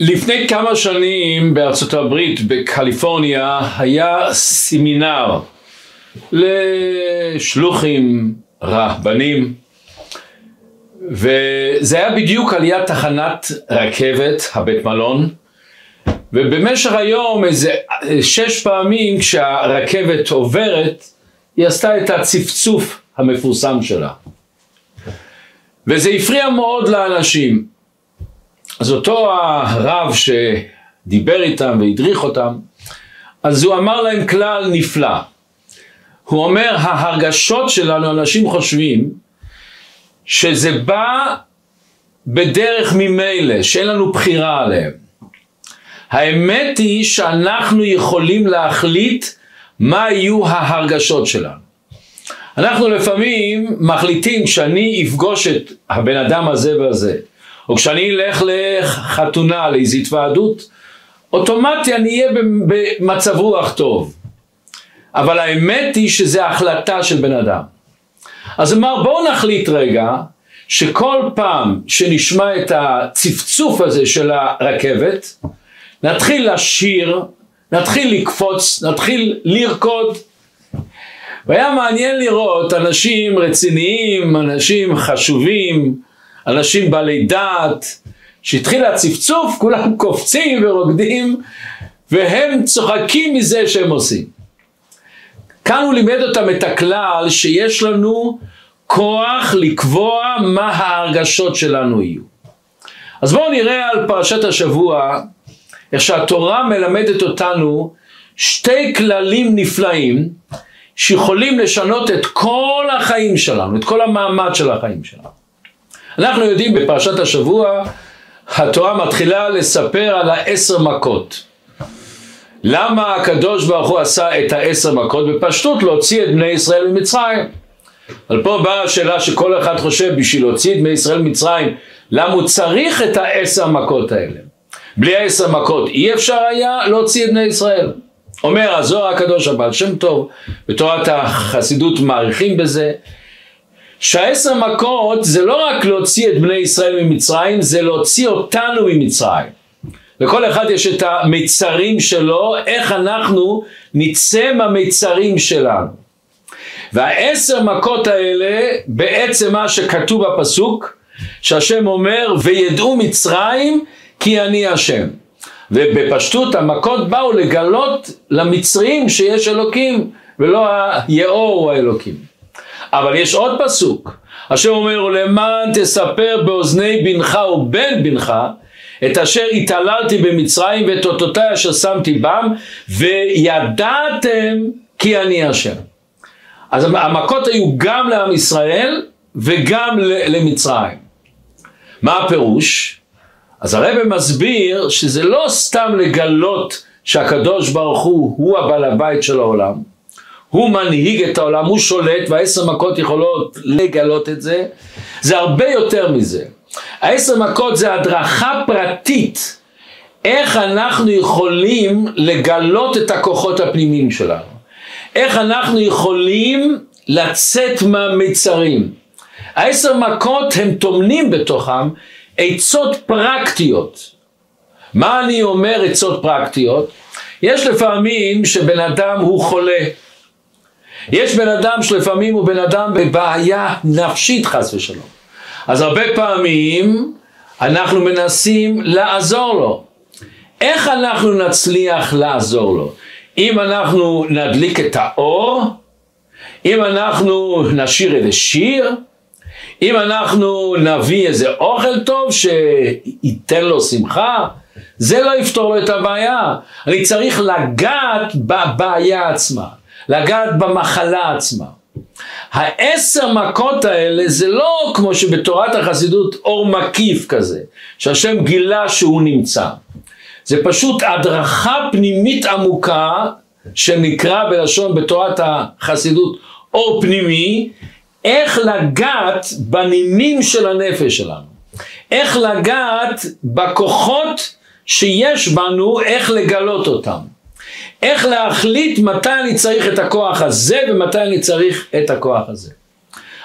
לפני כמה שנים בארצות הברית, בקליפורניה, היה סמינר לשלוחים, רהבנים, וזה היה בדיוק על יד תחנת רכבת, הבית מלון, ובמשך היום איזה שש פעמים כשהרכבת עוברת, היא עשתה את הצפצוף המפורסם שלה. וזה הפריע מאוד לאנשים. אז אותו הרב שדיבר איתם והדריך אותם, אז הוא אמר להם כלל נפלא. הוא אומר, ההרגשות שלנו, אנשים חושבים שזה בא בדרך ממילא, שאין לנו בחירה עליהם. האמת היא שאנחנו יכולים להחליט מה יהיו ההרגשות שלנו. אנחנו לפעמים מחליטים שאני אפגוש את הבן אדם הזה והזה, או כשאני אלך לחתונה, לאיזו התוועדות, אוטומטי אני אהיה במצב רוח טוב. אבל האמת היא שזה החלטה של בן אדם. אז אמר בואו נחליט רגע שכל פעם שנשמע את הצפצוף הזה של הרכבת, נתחיל לשיר, נתחיל לקפוץ, נתחיל לרקוד. והיה מעניין לראות אנשים רציניים, אנשים חשובים, אנשים בעלי דעת, שהתחיל הצפצוף, כולם קופצים ורוקדים, והם צוחקים מזה שהם עושים. כאן הוא לימד אותם את הכלל שיש לנו כוח לקבוע מה ההרגשות שלנו יהיו. אז בואו נראה על פרשת השבוע איך שהתורה מלמדת אותנו שתי כללים נפלאים שיכולים לשנות את כל החיים שלנו, את כל המעמד של החיים שלנו. אנחנו יודעים בפרשת השבוע התורה מתחילה לספר על העשר מכות. למה הקדוש ברוך הוא עשה את העשר מכות? בפשטות להוציא את בני ישראל ממצרים. אבל פה באה השאלה שכל אחד חושב בשביל להוציא את בני ישראל ממצרים, למה הוא צריך את העשר מכות האלה? בלי העשר מכות אי אפשר היה להוציא את בני ישראל. אומר הזוהר הקדוש הבעל שם טוב, בתורת החסידות מעריכים בזה, שהעשר מכות זה לא רק להוציא את בני ישראל ממצרים, זה להוציא אותנו ממצרים. לכל אחד יש את המיצרים שלו, איך אנחנו נצא מהמיצרים שלנו. והעשר מכות האלה, בעצם מה שכתוב בפסוק, שהשם אומר, וידעו מצרים כי אני השם. ובפשטות המכות באו לגלות למצרים שיש אלוקים, ולא היאור הוא האלוקים. אבל יש עוד פסוק, השם אומר, ולמען תספר באוזני בנך ובן בנך, את אשר התעללתי במצרים ואת אותותי אשר שמתי בם, וידעתם כי אני השם. אז המכות היו גם לעם ישראל וגם למצרים. מה הפירוש? אז הרב מסביר שזה לא סתם לגלות שהקדוש ברוך הוא הוא הבעל הבית של העולם, הוא מנהיג את העולם, הוא שולט והעשר מכות יכולות לגלות את זה, זה הרבה יותר מזה. העשר מכות זה הדרכה פרטית איך אנחנו יכולים לגלות את הכוחות הפנימיים שלנו, איך אנחנו יכולים לצאת מהמצרים. העשר מכות הם טומנים בתוכם עצות פרקטיות. מה אני אומר עצות פרקטיות? יש לפעמים שבן אדם הוא חולה. יש בן אדם שלפעמים הוא בן אדם בבעיה נפשית חס ושלום. אז הרבה פעמים אנחנו מנסים לעזור לו. איך אנחנו נצליח לעזור לו? אם אנחנו נדליק את האור, אם אנחנו נשאיר איזה שיר, אם אנחנו נביא איזה אוכל טוב שייתן לו שמחה, זה לא יפתור לו את הבעיה. אני צריך לגעת בבעיה עצמה, לגעת במחלה עצמה. העשר מכות האלה זה לא כמו שבתורת החסידות אור מקיף כזה, שהשם גילה שהוא נמצא. זה פשוט הדרכה פנימית עמוקה שנקרא בלשון בתורת החסידות אור פנימי, איך לגעת בנימים של הנפש שלנו, איך לגעת בכוחות שיש בנו, איך לגלות אותם. איך להחליט מתי אני צריך את הכוח הזה ומתי אני צריך את הכוח הזה.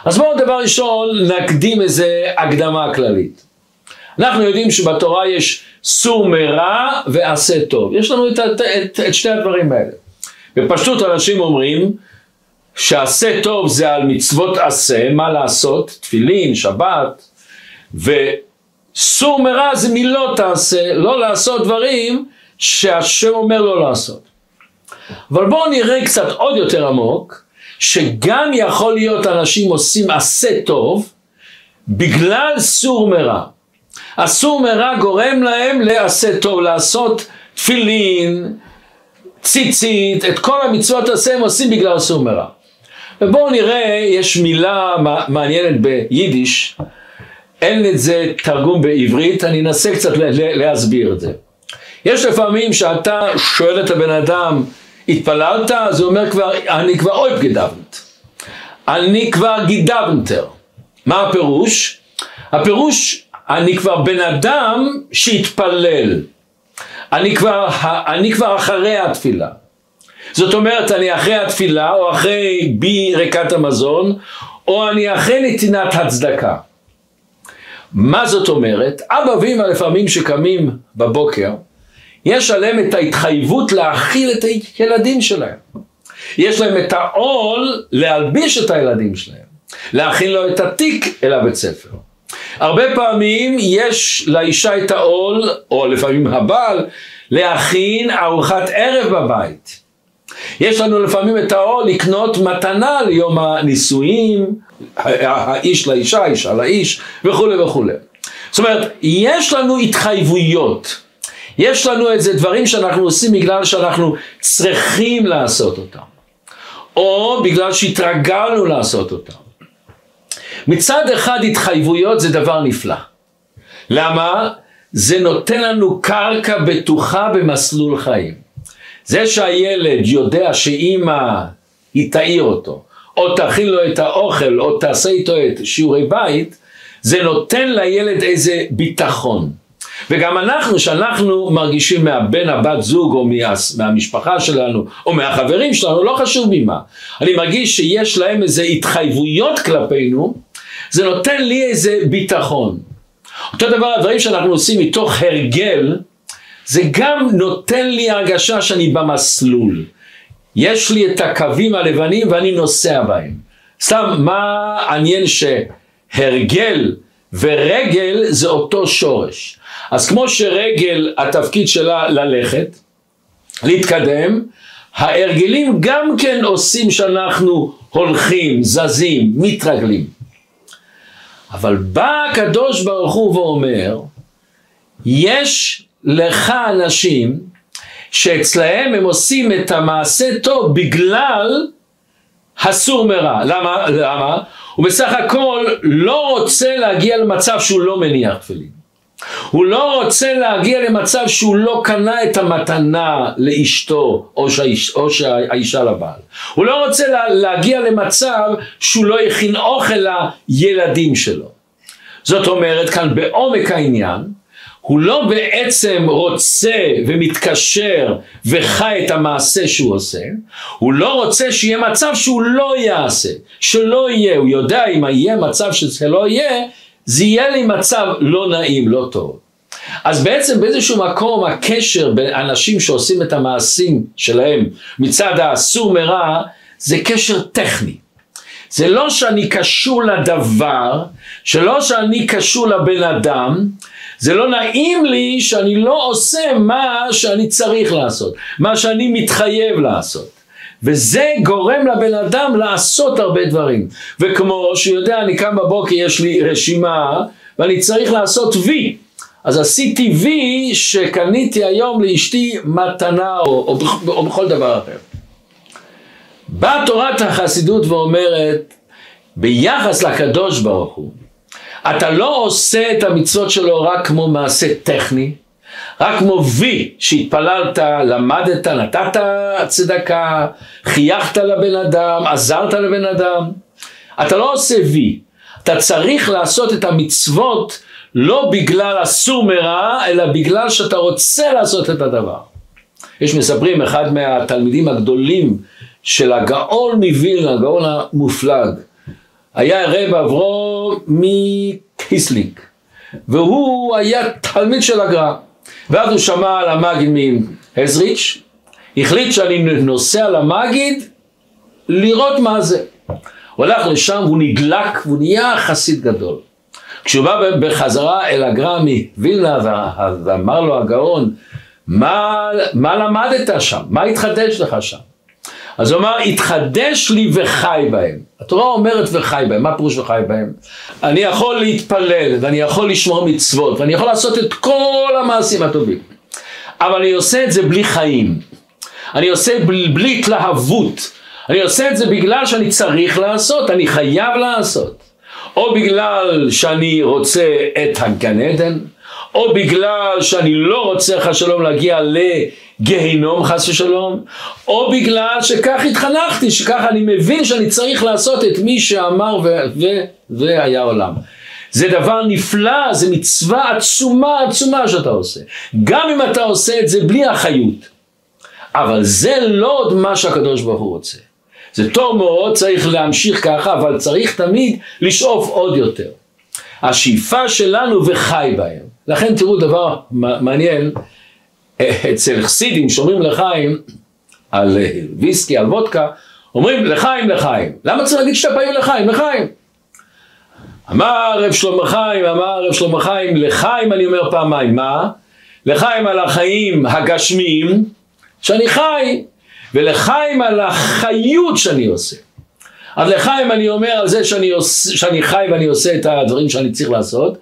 אז בואו דבר ראשון נקדים איזה הקדמה כללית. אנחנו יודעים שבתורה יש סור מרע ועשה טוב. יש לנו את, את, את, את שתי הדברים האלה. בפשטות אנשים אומרים שעשה טוב זה על מצוות עשה, מה לעשות, תפילין, שבת, וסור מרע זה מלא תעשה, לא לעשות דברים שהשם אומר לא לעשות. אבל בואו נראה קצת עוד יותר עמוק, שגם יכול להיות אנשים עושים עשה טוב בגלל סור מרע. הסור מרע גורם להם לעשה טוב, לעשות תפילין, ציצית, את כל המצוות עשה הם עושים בגלל סור מרע. ובואו נראה, יש מילה מעניינת ביידיש, אין את זה תרגום בעברית, אני אנסה קצת להסביר את זה. יש לפעמים שאתה שואל את הבן אדם, התפללת? הוא אומר כבר, אני כבר אוהב גדבנט. אני כבר גידבנטר. מה הפירוש? הפירוש, אני כבר בן אדם שהתפלל. אני כבר, אני כבר אחרי התפילה. זאת אומרת, אני אחרי התפילה, או אחרי בי ריקת המזון, או אני אחרי נתינת הצדקה. מה זאת אומרת? אבא ואמא לפעמים שקמים בבוקר, יש עליהם את ההתחייבות להאכיל את הילדים שלהם. יש להם את העול להלביש את הילדים שלהם, להכין לו את התיק אל הבית ספר. הרבה פעמים יש לאישה את העול, או לפעמים הבעל, להכין ארוחת ערב בבית. יש לנו לפעמים את העול לקנות מתנה ליום הנישואים, האיש לאישה, האישה לאיש, וכולי וכולי. זאת אומרת, יש לנו התחייבויות. יש לנו איזה דברים שאנחנו עושים בגלל שאנחנו צריכים לעשות אותם. או בגלל שהתרגלנו לעשות אותם. מצד אחד התחייבויות זה דבר נפלא. למה? זה נותן לנו קרקע בטוחה במסלול חיים. זה שהילד יודע שאימא היא תעיר אותו, או תכין לו את האוכל, או תעשה איתו את שיעורי בית, זה נותן לילד איזה ביטחון. וגם אנחנו, שאנחנו מרגישים מהבן הבת זוג או מה, מהמשפחה שלנו או מהחברים שלנו, לא חשוב ממה, אני מרגיש שיש להם איזה התחייבויות כלפינו, זה נותן לי איזה ביטחון. אותו דבר הדברים שאנחנו עושים מתוך הרגל, זה גם נותן לי הרגשה שאני במסלול. יש לי את הקווים הלבנים ואני נוסע בהם. סתם, מה עניין שהרגל ורגל זה אותו שורש. אז כמו שרגל התפקיד שלה ללכת, להתקדם, ההרגלים גם כן עושים שאנחנו הולכים, זזים, מתרגלים. אבל בא הקדוש ברוך הוא ואומר, יש לך אנשים שאצלהם הם עושים את המעשה טוב בגלל הסור מרע. למה? למה? הוא בסך הכל לא רוצה להגיע למצב שהוא לא מניח תפילין. הוא לא רוצה להגיע למצב שהוא לא קנה את המתנה לאשתו או, שהאיש, או שהאישה לבעל. הוא לא רוצה לה, להגיע למצב שהוא לא הכין אוכל לילדים שלו. זאת אומרת כאן בעומק העניין הוא לא בעצם רוצה ומתקשר וחי את המעשה שהוא עושה, הוא לא רוצה שיהיה מצב שהוא לא יעשה, שלא יהיה, הוא יודע אם יהיה מצב שזה לא יהיה, זה יהיה לי מצב לא נעים, לא טוב. אז בעצם באיזשהו מקום הקשר בין אנשים שעושים את המעשים שלהם מצד האסור מרע, זה קשר טכני. זה לא שאני קשור לדבר, שלא שאני קשור לבן אדם, זה לא נעים לי שאני לא עושה מה שאני צריך לעשות, מה שאני מתחייב לעשות. וזה גורם לבן אדם לעשות הרבה דברים. וכמו שהוא יודע, אני קם בבוקר, יש לי רשימה, ואני צריך לעשות וי. אז עשיתי וי שקניתי היום לאשתי מתנה או, או, או בכל דבר אחר. באה תורת החסידות ואומרת, ביחס לקדוש ברוך הוא, אתה לא עושה את המצוות שלו רק כמו מעשה טכני, רק כמו וי שהתפללת, למדת, נתת צדקה, חייכת לבן אדם, עזרת לבן אדם. אתה לא עושה וי, אתה צריך לעשות את המצוות לא בגלל אסור מרע, אלא בגלל שאתה רוצה לעשות את הדבר. יש מספרים, אחד מהתלמידים הגדולים של הגאון מווילנה, הגאון המופלג, היה רב אברום מקיסלינג. והוא היה תלמיד של הגר"א. ואז הוא שמע על המגיד מעזריץ', החליט שאני נוסע למגיד לראות מה זה. הוא הלך לשם והוא נדלק והוא נהיה חסיד גדול. כשהוא בא בחזרה אל הגר"א מווילנה ואמר לו הגאון, מה, מה למדת שם? מה התחדש לך שם? אז הוא אמר, התחדש לי וחי בהם. התורה אומרת וחי בהם, מה פירוש וחי בהם? אני יכול להתפלל, ואני יכול לשמור מצוות, ואני יכול לעשות את כל המעשים הטובים. אבל אני עושה את זה בלי חיים. אני עושה בלי, בלי התלהבות. אני עושה את זה בגלל שאני צריך לעשות, אני חייב לעשות. או בגלל שאני רוצה את הגן עדן, או בגלל שאני לא רוצה חס להגיע לגיהינום חס ושלום, או בגלל שכך התחנכתי, שכך אני מבין שאני צריך לעשות את מי שאמר והיה עולם. זה דבר נפלא, זה מצווה עצומה עצומה שאתה עושה. גם אם אתה עושה את זה בלי אחריות. אבל זה לא עוד מה שהקדוש ברוך הוא רוצה. זה טוב מאוד, צריך להמשיך ככה, אבל צריך תמיד לשאוף עוד יותר. השאיפה שלנו וחי בהם. לכן תראו דבר מעניין, אצל חסידים שאומרים לחיים על ויסקי, על וודקה, אומרים לחיים לחיים. למה צריך להגיד שתי פעמים לחיים? לחיים. אמר רב שלמה חיים, אמר רב שלמה חיים, לחיים אני אומר פעמיים, מה? לחיים על החיים הגשמיים שאני חי, ולחיים על החיות שאני עושה. אז לחיים אני אומר על זה שאני, עוש, שאני חי ואני עושה את הדברים שאני צריך לעשות,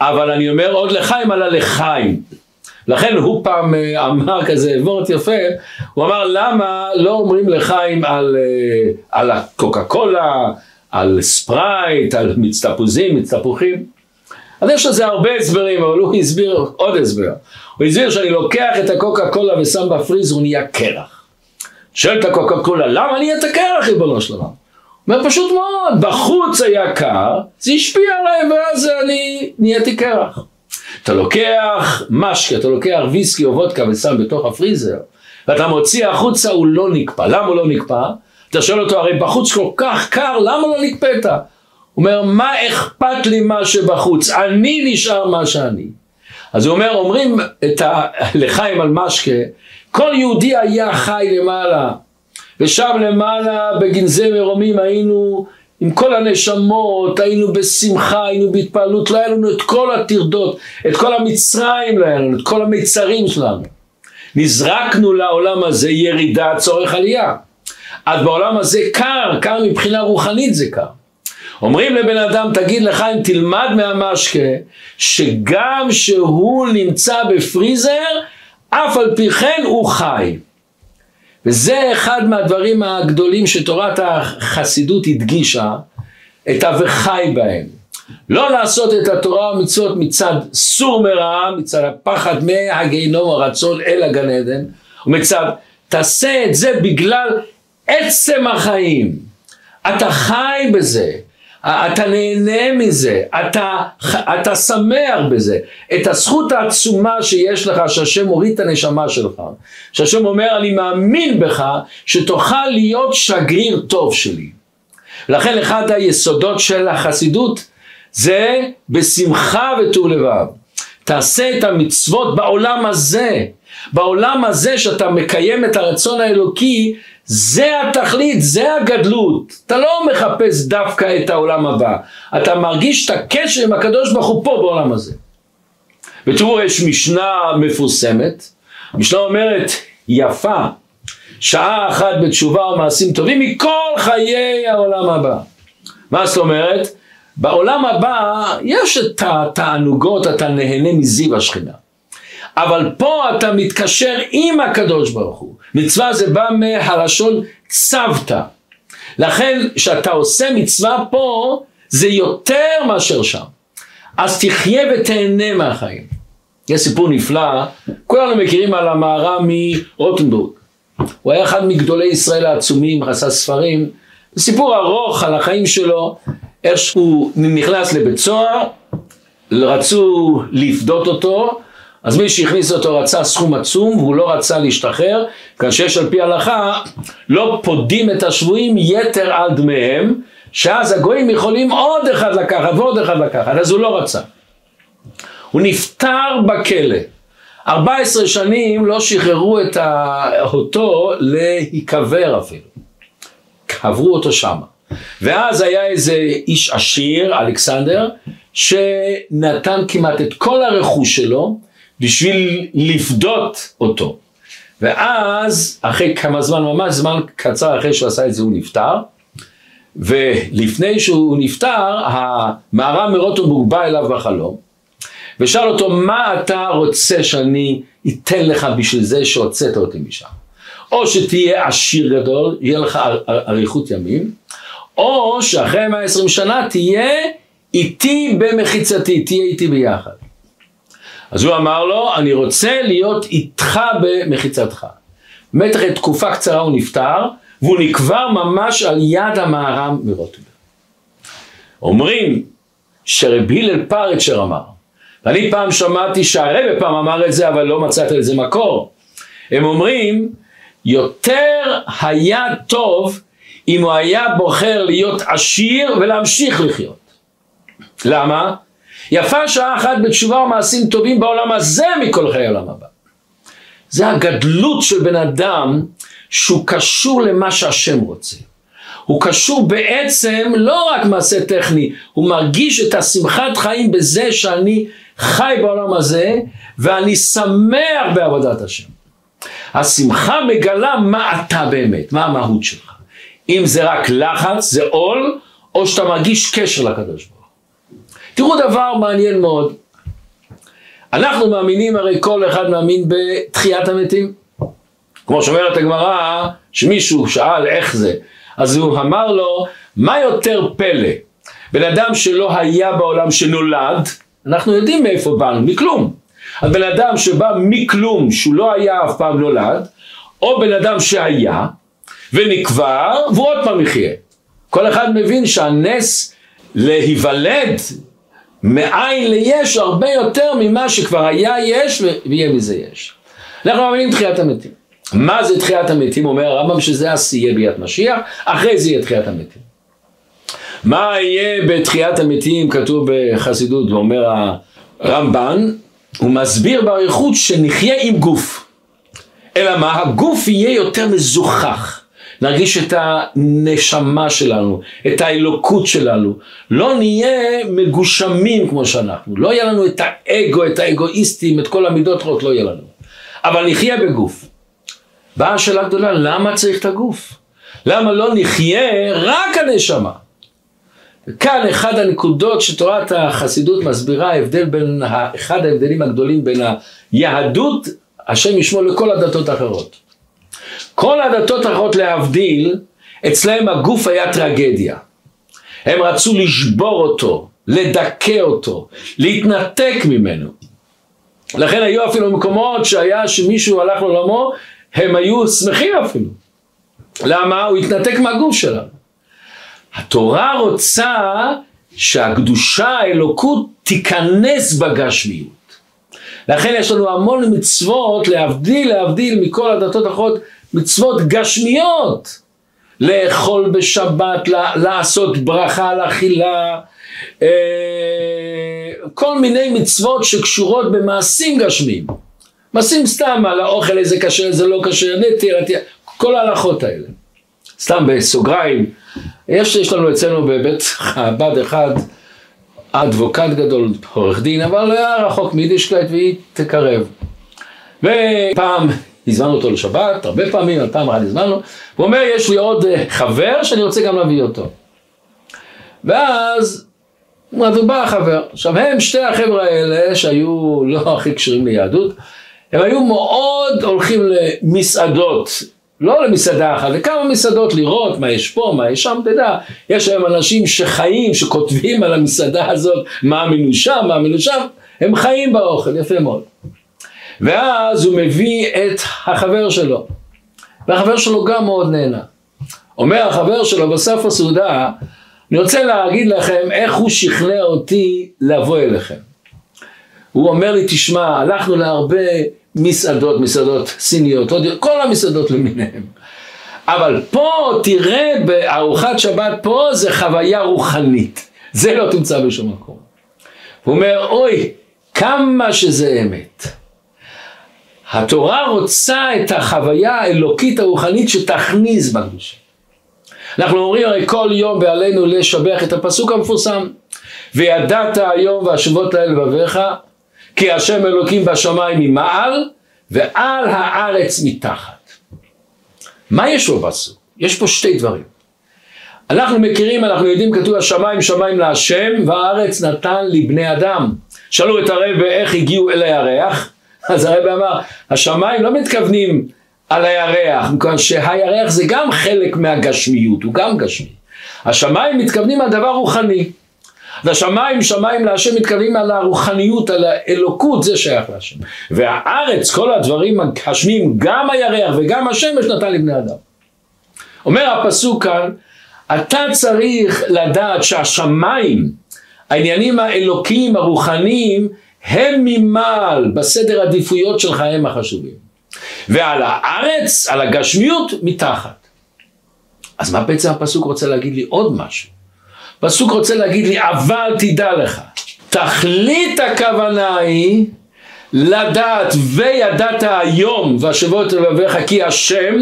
אבל אני אומר עוד לחיים על הלחיים. לכן הוא פעם אה, אמר כזה וורט יפה, הוא אמר למה לא אומרים לחיים על, אה, על הקוקה קולה, על ספרייט, על מיץ תפוחים. אז יש לזה הרבה הסברים, אבל הוא הסביר עוד הסבר. הוא הסביר שאני לוקח את הקוקה קולה ושם בפריז, הוא נהיה קרח. שואל את הקוקה קולה, למה נהיית קרח, ריבונו של עולם? אומר פשוט מאוד, בחוץ היה קר, זה השפיע עליי ואז אני נהייתי קרח. אתה לוקח משקה, אתה לוקח ויסקי או וודקה ושם בתוך הפריזר, ואתה מוציא החוצה, הוא לא נקפא. למה הוא לא נקפא? אתה שואל אותו, הרי בחוץ כל כך קר, למה לא נקפאת? הוא אומר, מה אכפת לי מה שבחוץ? אני נשאר מה שאני. אז הוא אומר, אומרים את ה... לחיים על משקה, כל יהודי היה חי למעלה, ושם למעלה בגנזי מרומים היינו עם כל הנשמות, היינו בשמחה, היינו בהתפעלות, לא היה לנו את כל הטרדות, את כל המצרים לא היה לנו, את כל המיצרים שלנו. נזרקנו לעולם הזה ירידה צורך עלייה. אז בעולם הזה קר, קר מבחינה רוחנית זה קר. אומרים לבן אדם, תגיד לך אם תלמד מהמשקה, שגם שהוא נמצא בפריזר, אף על פי כן הוא חי. וזה אחד מהדברים הגדולים שתורת החסידות הדגישה, את ה"וחי" בהם. לא לעשות את התורה ומצוות מצד סור מרע, מצד הפחד מהגיהנום הרצון אל הגן עדן, ומצד תעשה את זה בגלל עצם החיים. אתה חי בזה, אתה נהנה מזה, אתה, אתה שמח בזה. את הזכות העצומה שיש לך, שהשם הוריד את הנשמה שלך. שהשם אומר, אני מאמין בך שתוכל להיות שגריר טוב שלי. לכן אחד היסודות של החסידות זה בשמחה וטוב לבב. תעשה את המצוות בעולם הזה. בעולם הזה שאתה מקיים את הרצון האלוקי, זה התכלית, זה הגדלות. אתה לא מחפש דווקא את העולם הבא, אתה מרגיש את הקשר עם הקדוש ברוך הוא פה בעולם הזה. ותראו, יש משנה מפורסמת, משנה אומרת, יפה, שעה אחת בתשובה ומעשים טובים מכל חיי העולם הבא. מה זאת אומרת? בעולם הבא יש את התענוגות, אתה נהנה מזיו השכינה. אבל פה אתה מתקשר עם הקדוש ברוך הוא. מצווה זה בא מהלשון צוותא. לכן כשאתה עושה מצווה פה זה יותר מאשר שם. אז תחיה ותהנה מהחיים. יש סיפור נפלא, כולנו מכירים על המהר"ם מרוטנבורג. הוא היה אחד מגדולי ישראל העצומים, עשה ספרים. סיפור ארוך על החיים שלו, איך שהוא נכנס לבית סוהר, רצו לפדות אותו, אז מי שהכניס אותו רצה סכום עצום והוא לא רצה להשתחרר, כאשר על פי הלכה לא פודים את השבויים יתר על דמיהם, שאז הגויים יכולים עוד אחד לקחת ועוד אחד לקחת, אז הוא לא רצה. הוא נפטר בכלא. 14 שנים לא שחררו את אותו להיקבר אפילו. קברו אותו שם. ואז היה איזה איש עשיר, אלכסנדר, שנתן כמעט את כל הרכוש שלו בשביל לפדות אותו. ואז, אחרי כמה זמן, ממש זמן קצר אחרי שהוא עשה את זה, הוא נפטר. ולפני שהוא נפטר, המהר"ם מרוטנבורג בא אליו בחלום, ושאל אותו, מה אתה רוצה שאני אתן לך בשביל זה שהוצאת אותי משם? או שתהיה עשיר גדול, יהיה לך אריכות ימים, או שאחרי 120 שנה תהיה איתי במחיצתי, תהיה איתי ביחד. אז הוא אמר לו, אני רוצה להיות איתך במחיצתך. באמת אחרי תקופה קצרה הוא נפטר, והוא נקבר ממש על יד המהר"ם מרוטנברג. אומרים שרבי הלל פרצ'ר אמר, ואני פעם שמעתי שהרבא פעם אמר את זה, אבל לא מצאתי לזה מקור. הם אומרים, יותר היה טוב אם הוא היה בוחר להיות עשיר ולהמשיך לחיות. למה? יפה שעה אחת בתשובה ומעשים טובים בעולם הזה מכל חיי העולם הבא. זה הגדלות של בן אדם שהוא קשור למה שהשם רוצה. הוא קשור בעצם לא רק מעשה טכני, הוא מרגיש את השמחת חיים בזה שאני חי בעולם הזה ואני שמח בעבודת השם. השמחה מגלה מה אתה באמת, מה המהות שלך. אם זה רק לחץ, זה עול, או שאתה מרגיש קשר לקדוש ברוך תראו דבר מעניין מאוד. אנחנו מאמינים, הרי כל אחד מאמין בתחיית המתים. כמו שאומרת הגמרא, שמישהו שאל איך זה, אז הוא אמר לו, מה יותר פלא? בן אדם שלא היה בעולם שנולד, אנחנו יודעים מאיפה באנו, מכלום. אז בן אדם שבא מכלום, שהוא לא היה אף פעם נולד, או בן אדם שהיה, ונקבר, והוא עוד פעם יחיה. כל אחד מבין שהנס להיוולד מאין ליש הרבה יותר ממה שכבר היה יש ויהיה מזה יש. אנחנו מאמינים תחיית המתים. מה זה תחיית המתים? אומר הרמב"ם שזה השיא ביאת משיח, אחרי זה יהיה תחיית המתים. מה יהיה בתחיית המתים, כתוב בחסידות, ואומר הרמב"ן, הוא מסביר באריכות שנחיה עם גוף. אלא מה? הגוף יהיה יותר מזוכח. נרגיש את הנשמה שלנו, את האלוקות שלנו. לא נהיה מגושמים כמו שאנחנו. לא יהיה לנו את האגו, את האגואיסטים, את כל המידות רעות, לא יהיה לנו. אבל נחיה בגוף. באה השאלה גדולה, למה צריך את הגוף? למה לא נחיה רק הנשמה? וכאן אחד הנקודות שתורת החסידות מסבירה ההבדל בין, אחד ההבדלים הגדולים בין היהדות, השם ישמור לכל הדתות האחרות. כל הדתות האחרות להבדיל, אצלהם הגוף היה טרגדיה. הם רצו לשבור אותו, לדכא אותו, להתנתק ממנו. לכן היו אפילו מקומות שהיה שמישהו הלך לעולמו, הם היו שמחים אפילו. למה? הוא התנתק מהגוף שלנו. התורה רוצה שהקדושה, האלוקות, תיכנס בגשמיות. לכן יש לנו המון מצוות, להבדיל, להבדיל מכל הדתות האחרות, מצוות גשמיות. לאכול בשבת, לעשות ברכה על אכילה, אה, כל מיני מצוות שקשורות במעשים גשמיים. מעשים סתם על האוכל, איזה כשר, איזה לא כשר, נטילה, כל ההלכות האלה. סתם בסוגריים, יש, יש לנו אצלנו בבית חב"ד אחד אדבוקט גדול, עורך דין, אבל היה רחוק מיידישקייט והוא התקרב. ופעם הזמנו אותו לשבת, הרבה פעמים, אבל פעם אחת הזמנו, הוא אומר, יש לי עוד אה, חבר שאני רוצה גם להביא אותו. ואז, אז הוא בא החבר. עכשיו הם, שתי החבר'ה האלה, שהיו לא הכי קשרים ליהדות, הם היו מאוד הולכים למסעדות לא למסעדה אחת, לכמה מסעדות לראות מה יש פה, מה יש שם, אתה יודע, יש היום אנשים שחיים, שכותבים על המסעדה הזאת, מה המינו שם, מה המינו שם, הם חיים באוכל, יפה מאוד. ואז הוא מביא את החבר שלו, והחבר שלו גם מאוד נהנה. אומר החבר שלו בסוף הסעודה, אני רוצה להגיד לכם איך הוא שכנע אותי לבוא אליכם. הוא אומר לי, תשמע, הלכנו להרבה מסעדות, מסעדות סיניות, כל המסעדות למיניהן. אבל פה תראה בארוחת שבת פה זה חוויה רוחנית, זה לא תמצא בשום מקום. הוא אומר, אוי, כמה שזה אמת. התורה רוצה את החוויה האלוקית הרוחנית שתכניס בקדושה. אנחנו אומרים הרי כל יום ועלינו לשבח את הפסוק המפורסם וידעת היום והשבות לאל לבביך כי השם אלוקים בשמיים ממעל ועל הארץ מתחת. מה יש פה בפסוק? יש פה שתי דברים. אנחנו מכירים, אנחנו יודעים, כתוב השמיים שמיים להשם והארץ נתן לבני אדם. שאלו את הרב איך הגיעו אל הירח, אז הרב אמר, השמיים לא מתכוונים על הירח, מכיוון שהירח זה גם חלק מהגשמיות, הוא גם גשמי. השמיים מתכוונים על דבר רוחני. אז השמיים, שמיים להשם מתכוונים על הרוחניות, על האלוקות, זה שייך להשם. והארץ, כל הדברים הגשמיים, גם הירח וגם השמש נתן לבני אדם. אומר הפסוק כאן, אתה צריך לדעת שהשמיים, העניינים האלוקיים, הרוחניים, הם ממעל, בסדר עדיפויות שלך הם החשובים. ועל הארץ, על הגשמיות, מתחת. אז מה בעצם הפסוק רוצה להגיד לי עוד משהו? הפסוק רוצה להגיד לי, אבל תדע לך, תכלית הכוונה היא לדעת וידעת היום והשבות לבביך כי השם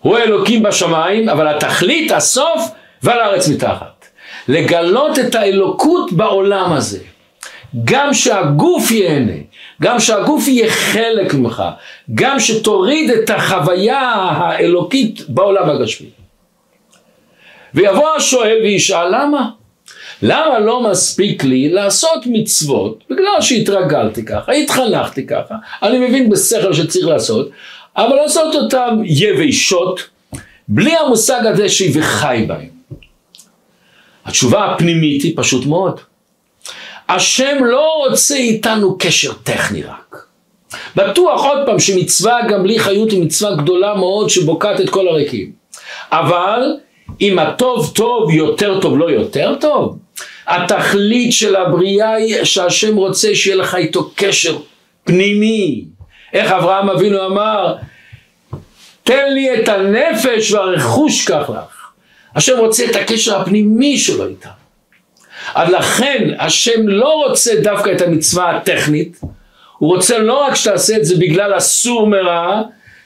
הוא אלוקים בשמיים, אבל התכלית, הסוף, ועל הארץ מתחת. לגלות את האלוקות בעולם הזה. גם שהגוף ייהנה, גם שהגוף יהיה חלק ממך, גם שתוריד את החוויה האלוקית בעולם הגשמי. ויבוא השואל וישאל למה? למה לא מספיק לי לעשות מצוות בגלל שהתרגלתי ככה, התחנכתי ככה, אני מבין בשכל שצריך לעשות, אבל לעשות אותם יבשות בלי המושג הזה שהיא וחי בהם. התשובה הפנימית היא פשוט מאוד. השם לא רוצה איתנו קשר טכני רק. בטוח עוד פעם שמצווה גם בלי חיות היא מצווה גדולה מאוד שבוקעת את כל הריקים. אבל אם הטוב טוב יותר טוב לא יותר טוב, התכלית של הבריאה היא שהשם רוצה שיהיה לך איתו קשר פנימי. איך אברהם אבינו אמר, תן לי את הנפש והרכוש קח לך. השם רוצה את הקשר הפנימי שלו איתם. אז לכן השם לא רוצה דווקא את המצווה הטכנית, הוא רוצה לא רק שתעשה את זה בגלל אסור מרע,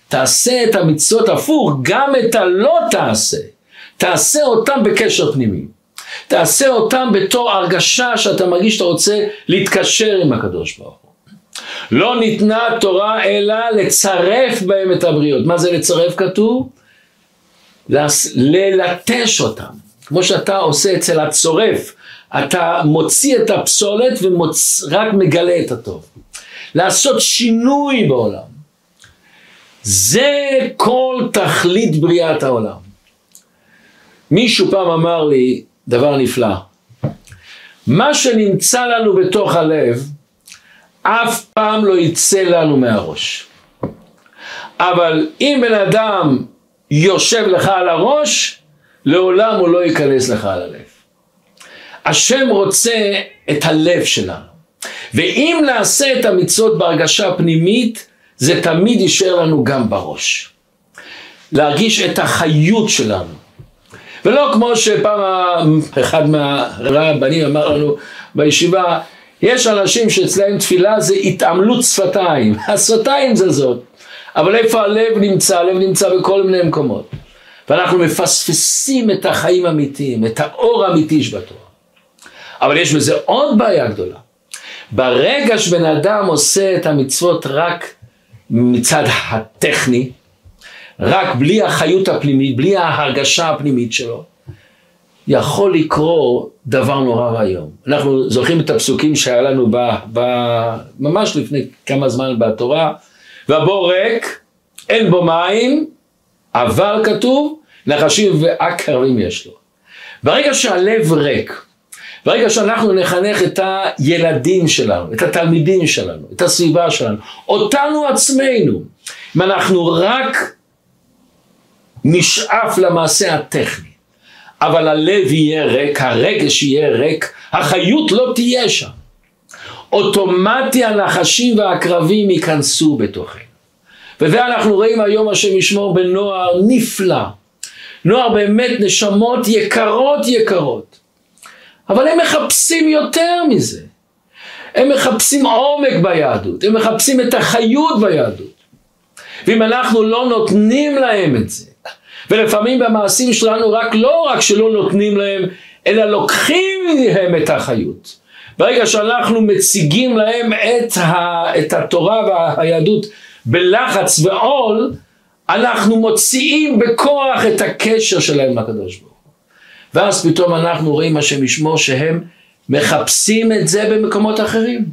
תעשה את המצוות הפוך, גם את הלא תעשה. תעשה אותם בקשר פנימי. תעשה אותם בתור הרגשה שאתה מרגיש שאתה רוצה להתקשר עם הקדוש ברוך הוא. לא ניתנה תורה אלא לצרף בהם את הבריות. מה זה לצרף כתוב? ללטש אותם. כמו שאתה עושה אצל הצורף, אתה מוציא את הפסולת ורק מגלה את הטוב. לעשות שינוי בעולם. זה כל תכלית בריאת העולם. מישהו פעם אמר לי דבר נפלא. מה שנמצא לנו בתוך הלב, אף פעם לא יצא לנו מהראש. אבל אם בן אדם יושב לך על הראש, לעולם הוא לא ייכנס לך על הלב. השם רוצה את הלב שלנו. ואם נעשה את המצוות בהרגשה פנימית, זה תמיד יישאר לנו גם בראש. להרגיש את החיות שלנו. ולא כמו שפעם אחד מהרבנים אמר לנו בישיבה, יש אנשים שאצלהם תפילה זה התעמלות שפתיים, השפתיים זה זאת, אבל איפה הלב נמצא? הלב נמצא בכל מיני מקומות. ואנחנו מפספסים את החיים האמיתיים, את האור האמיתי שבתורה. אבל יש בזה עוד בעיה גדולה. ברגע שבן אדם עושה את המצוות רק מצד הטכני, רק בלי החיות הפנימית, בלי ההרגשה הפנימית שלו, יכול לקרות דבר נורא ואיום. אנחנו זוכרים את הפסוקים שהיה לנו ב, ב, ממש לפני כמה זמן בתורה, והבור ריק, אין בו מים, אבל כתוב, נחשים ועקרים יש לו. ברגע שהלב ריק, ברגע שאנחנו נחנך את הילדים שלנו, את התלמידים שלנו, את הסביבה שלנו, אותנו עצמנו, אם אנחנו רק נשאף למעשה הטכני, אבל הלב יהיה ריק, הרגש יהיה ריק, החיות לא תהיה שם. אוטומטי הנחשים והעקרבים ייכנסו בתוכנו. וזה אנחנו רואים היום השם ישמור בנוער נפלא. נוער באמת נשמות יקרות יקרות. אבל הם מחפשים יותר מזה. הם מחפשים עומק ביהדות, הם מחפשים את החיות ביהדות. ואם אנחנו לא נותנים להם את זה, ולפעמים במעשים שלנו רק לא רק שלא נותנים להם, אלא לוקחים מהם את החיות. ברגע שאנחנו מציגים להם את, ה, את התורה והיהדות בלחץ ועול, אנחנו מוציאים בכוח את הקשר שלהם לקדוש ברוך הוא. ואז פתאום אנחנו רואים השם ישמור שהם מחפשים את זה במקומות אחרים.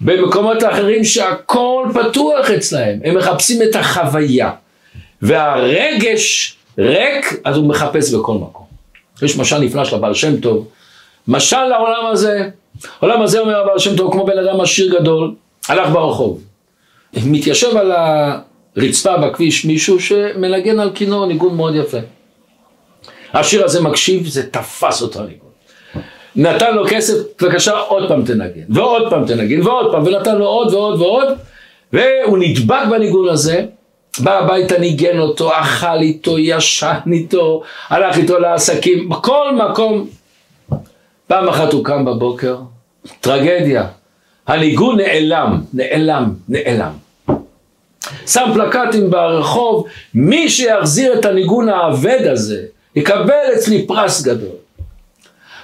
במקומות אחרים שהכל פתוח אצלהם, הם מחפשים את החוויה. והרגש ריק, אז הוא מחפש בכל מקום. יש משל נפלא של הבעל שם טוב, משל לעולם הזה, העולם הזה אומר הבעל שם טוב כמו בן אדם עשיר גדול, הלך ברחוב, מתיישב על הרצפה בכביש מישהו שמנגן על כינור ניגון מאוד יפה. השיר הזה מקשיב, זה תפס אותו הניגון. נתן לו כסף, בבקשה עוד פעם תנגן, ועוד פעם תנגן, ועוד פעם, ונתן לו עוד ועוד ועוד, והוא נדבק בניגון הזה, בא הביתה, ניגן אותו, אכל איתו, ישן איתו, הלך איתו לעסקים, בכל מקום. פעם אחת הוא קם בבוקר, טרגדיה, הניגון נעלם, נעלם, נעלם. שם פלקטים ברחוב, מי שיחזיר את הניגון האבד הזה, יקבל אצלי פרס גדול.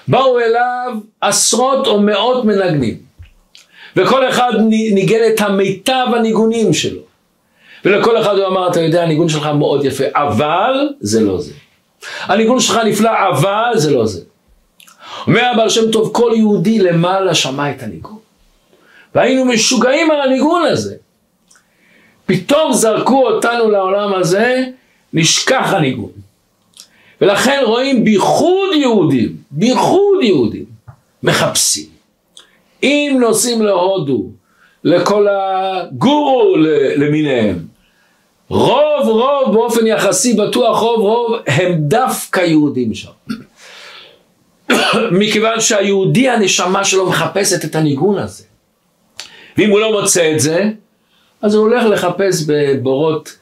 באו אליו עשרות או מאות מנגנים, וכל אחד ניגן את המיטב הניגונים שלו. ולכל אחד הוא אמר, אתה יודע, הניגון שלך מאוד יפה, אבל זה לא זה. הניגון שלך נפלא, אבל זה לא זה. אומר הבעל שם טוב, כל יהודי למעלה שמע את הניגון. והיינו משוגעים על הניגון הזה. פתאום זרקו אותנו לעולם הזה, נשכח הניגון. ולכן רואים בייחוד יהודים, בייחוד יהודים, מחפשים. אם נוסעים להודו, לכל הגורו למיניהם, רוב רוב באופן יחסי בטוח רוב רוב הם דווקא יהודים שם. מכיוון שהיהודי הנשמה שלו מחפשת את הניגון הזה. ואם הוא לא מוצא את זה, אז הוא הולך לחפש בבורות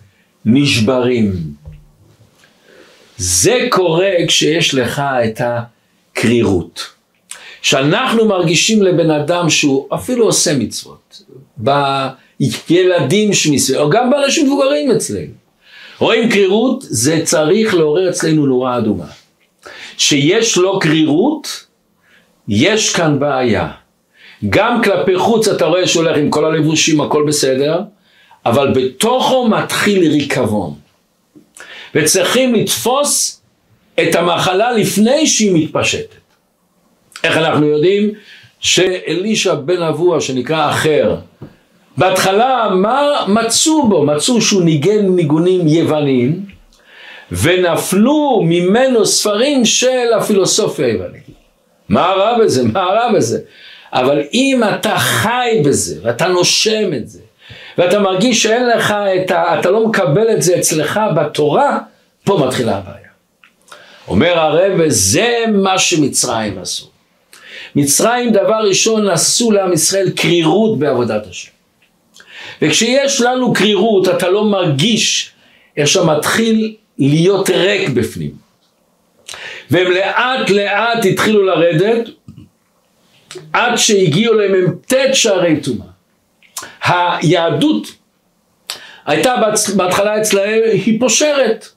נשברים. זה קורה כשיש לך את הקרירות. שאנחנו מרגישים לבן אדם שהוא אפילו עושה מצוות, בילדים שמסביב, או גם באנשים מבוגרים אצלנו. רואים קרירות, זה צריך לעורר אצלנו נורה אדומה. שיש לו קרירות, יש כאן בעיה. גם כלפי חוץ אתה רואה שהוא הולך עם כל הלבושים, הכל בסדר, אבל בתוכו מתחיל ריקבון. וצריכים לתפוס את המחלה לפני שהיא מתפשטת. איך אנחנו יודעים? שאלישע בן אבוה שנקרא אחר, בהתחלה מה מצאו בו? מצאו שהוא ניגן ניגונים יווניים ונפלו ממנו ספרים של הפילוסופיה היוונית. מה רע בזה? מה רע בזה? אבל אם אתה חי בזה ואתה נושם את זה ואתה מרגיש שאין לך את ה... אתה לא מקבל את זה אצלך בתורה, פה מתחילה הבעיה. אומר הרב, זה מה שמצרים עשו. מצרים דבר ראשון עשו לעם ישראל קרירות בעבודת השם. וכשיש לנו קרירות אתה לא מרגיש איך שמתחיל להיות ריק בפנים. והם לאט לאט התחילו לרדת עד שהגיעו למ"ט שערי טומאה. היהדות הייתה בהתחלה אצלהם, היא פושרת.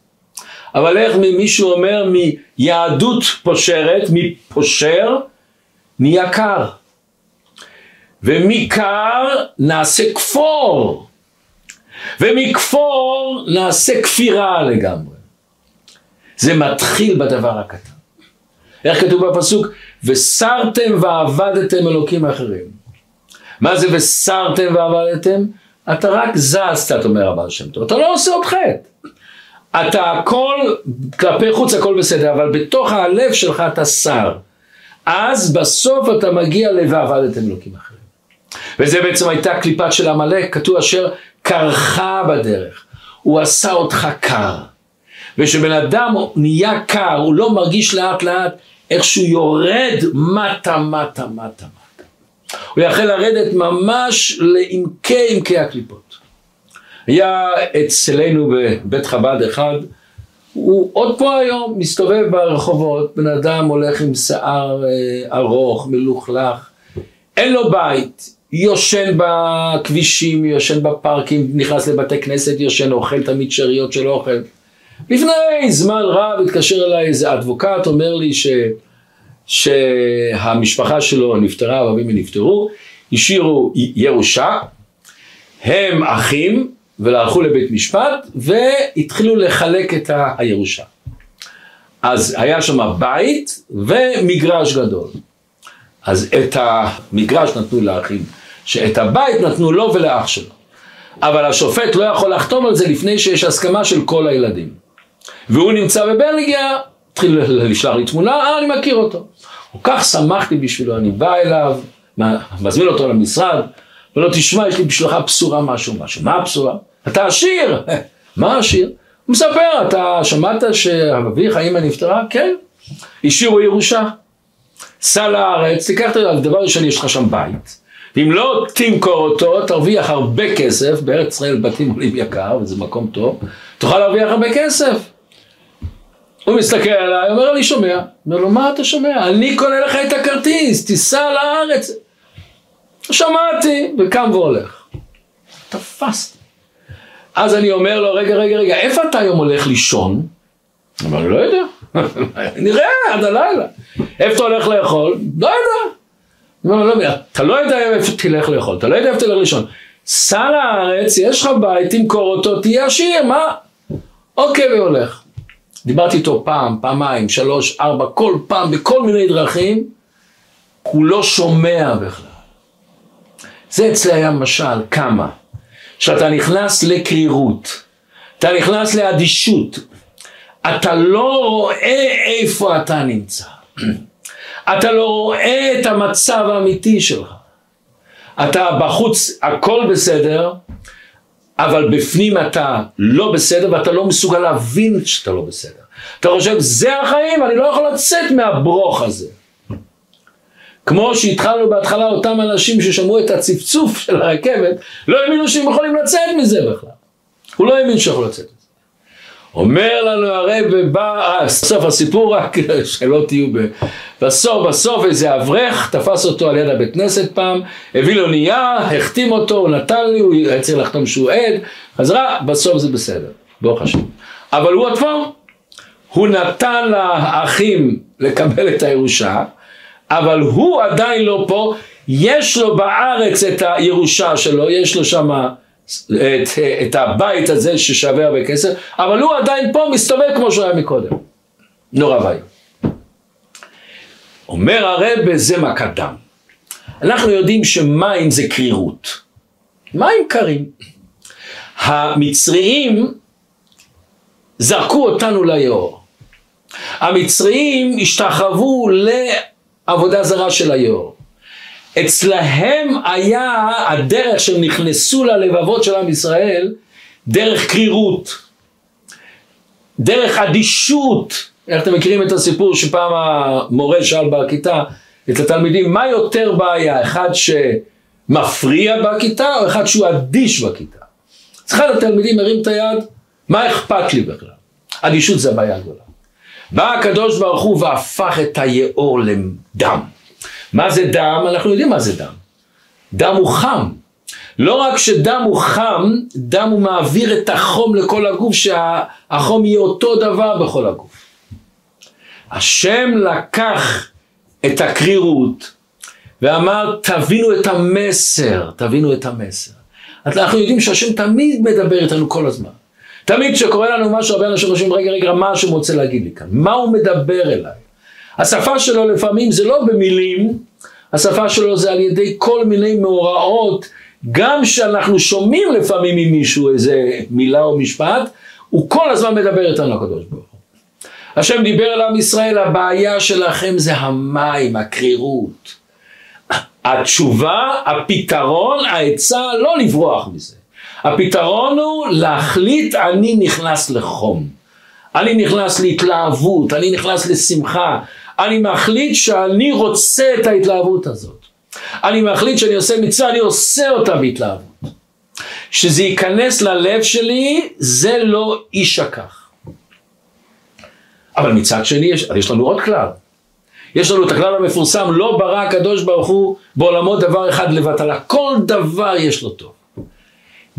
אבל איך מישהו אומר מיהדות פושרת, מפושר, נהיה קר. ומקר נעשה כפור. ומכפור נעשה כפירה לגמרי. זה מתחיל בדבר הקטן. איך כתוב בפסוק? וסרתם ועבדתם אלוקים אחרים. מה זה וסרתם ועבדתם? אתה רק זזת, אומר הבעל שם טוב, אתה לא עושה עוד חטא. אתה הכל, כלפי חוץ הכל בסדר, אבל בתוך הלב שלך אתה שר. אז בסוף אתה מגיע ל"ועבדתם אלוקים אחרים". וזה בעצם הייתה קליפת של עמלק, כתוב אשר קרחה בדרך. הוא עשה אותך קר. וכשבן אדם נהיה קר, הוא לא מרגיש לאט לאט איך שהוא יורד מטה מטה מטה. הוא יכול לרדת ממש לעמקי עמקי הקליפות. היה אצלנו בבית חב"ד אחד, הוא עוד פה היום מסתובב ברחובות, בן אדם הולך עם שיער אה, ארוך, מלוכלך, אין לו בית, יושן בכבישים, יושן בפארקים, נכנס לבתי כנסת, יושן, אוכל תמיד שאריות של אוכל. לפני זמן רב התקשר אליי איזה אדבוקט, אומר לי ש... שהמשפחה שלו נפטרה, רבים נפטרו, השאירו ירושה, הם אחים, והלכו לבית משפט, והתחילו לחלק את הירושה. אז היה שם בית ומגרש גדול. אז את המגרש נתנו לאחים, שאת הבית נתנו לו ולאח שלו. אבל השופט לא יכול לחתום על זה לפני שיש הסכמה של כל הילדים. והוא נמצא בבלגיה, התחיל לשלוח לי תמונה, אה, אני מכיר אותו. כל כך שמחתי בשבילו, אני בא אליו, מזמין אותו למשרד, ולא תשמע, יש לי בשבילך בשורה משהו משהו. מה הבשורה? אתה עשיר! מה עשיר? הוא מספר, אתה שמעת שאביך, האמא נפטרה? כן. השאירו ירושה. סע לארץ, תיקח את זה, דבר ראשון יש לך שם בית. ואם לא תמכור אותו, תרוויח הרבה כסף, בארץ ישראל בתים עולים יקר, וזה מקום טוב, תוכל להרוויח הרבה כסף. הוא מסתכל עליי, אומר לי, שומע. אומר לו, מה אתה שומע? אני קונה לך את הכרטיס, תיסע לארץ. שמעתי, וקם והולך. תפסתי. אז אני אומר לו, רגע, רגע, רגע, איפה אתה היום הולך לישון? הוא אני לא יודע, נראה עד הלילה. איפה אתה הולך לאכול? לא יודע. אומר, לא, אתה לא יודע איפה תלך לאכול, אתה לא יודע איפה תלך לישון. סע לארץ, יש לך בית, תמכור אותו, תהיה עשיר, מה? אוקיי, והולך. דיברתי איתו פעם, פעמיים, שלוש, ארבע, כל פעם, בכל מיני דרכים, הוא לא שומע בכלל. זה אצלי היה משל, כמה? שאתה נכנס לקרירות, אתה נכנס לאדישות, אתה לא רואה איפה אתה נמצא, אתה לא רואה את המצב האמיתי שלך. אתה בחוץ הכל בסדר, אבל בפנים אתה לא בסדר ואתה לא מסוגל להבין שאתה לא בסדר. אתה חושב, זה החיים, אני לא יכול לצאת מהברוך הזה. כמו שהתחלנו בהתחלה, אותם אנשים ששמעו את הצפצוף של הרכבת, לא האמינו שהם יכולים לצאת מזה בכלל. הוא לא האמין שיכול לצאת מזה. אומר לנו הרב, בא, אה, סוף הסיפור רק, שלא תהיו ב... בסוף, בסוף איזה אברך תפס אותו על יד הבית כנסת פעם, הביא לו נייר, החתים אותו, הוא נתן לי, הוא היה צריך לחתום שהוא עד, חזרה, בסוף זה בסדר, ברוך השם. אבל הוא עצמו, הוא נתן לאחים לקבל את הירושה, אבל הוא עדיין לא פה, יש לו בארץ את הירושה שלו, יש לו שם את, את הבית הזה ששווה הרבה כסף, אבל הוא עדיין פה מסתובב כמו שהוא היה מקודם. נורא ואיום. אומר הרב זה מכת דם. אנחנו יודעים שמים זה קרירות. מים קרים. המצריים זרקו אותנו ליאור. המצריים השתחוו עבודה זרה של היאור. אצלהם היה הדרך שהם נכנסו ללבבות של עם ישראל דרך קרירות, דרך אדישות. איך אתם מכירים את הסיפור שפעם המורה שאל בכיתה את התלמידים, מה יותר בעיה, אחד שמפריע בכיתה או אחד שהוא אדיש בכיתה? אז אחד התלמידים הרים את היד, מה אכפת לי בכלל? אדישות זה הבעיה הגדולה. בא הקדוש ברוך הוא והפך את היאור לדם. מה זה דם? אנחנו יודעים מה זה דם. דם הוא חם. לא רק שדם הוא חם, דם הוא מעביר את החום לכל הגוף, שהחום יהיה אותו דבר בכל הגוף. השם לקח את הקרירות ואמר, תבינו את המסר, תבינו את המסר. אנחנו יודעים שהשם תמיד מדבר איתנו כל הזמן. תמיד כשקורה לנו משהו, הרבה אנשים חושבים, רגע, רגע, מה השם רוצה להגיד לי כאן? מה הוא מדבר אליי? השפה שלו לפעמים זה לא במילים, השפה שלו זה על ידי כל מיני מאורעות, גם שאנחנו שומעים לפעמים ממישהו איזה מילה או משפט, הוא כל הזמן מדבר איתנו הקדוש ברוך הוא. השם דיבר אל עם ישראל, הבעיה שלכם זה המים, הקרירות. התשובה, הפתרון, העצה, לא לברוח מזה. הפתרון הוא להחליט אני נכנס לחום, אני נכנס להתלהבות, אני נכנס לשמחה, אני מחליט שאני רוצה את ההתלהבות הזאת. אני מחליט שאני עושה מצווה, אני עושה אותה בהתלהבות. שזה ייכנס ללב שלי, זה לא יישכח. אבל מצד שני, יש, יש לנו עוד כלל. יש לנו את הכלל המפורסם, לא ברא הקדוש ברוך הוא בעולמו דבר אחד לבטלה. כל דבר יש לו טוב.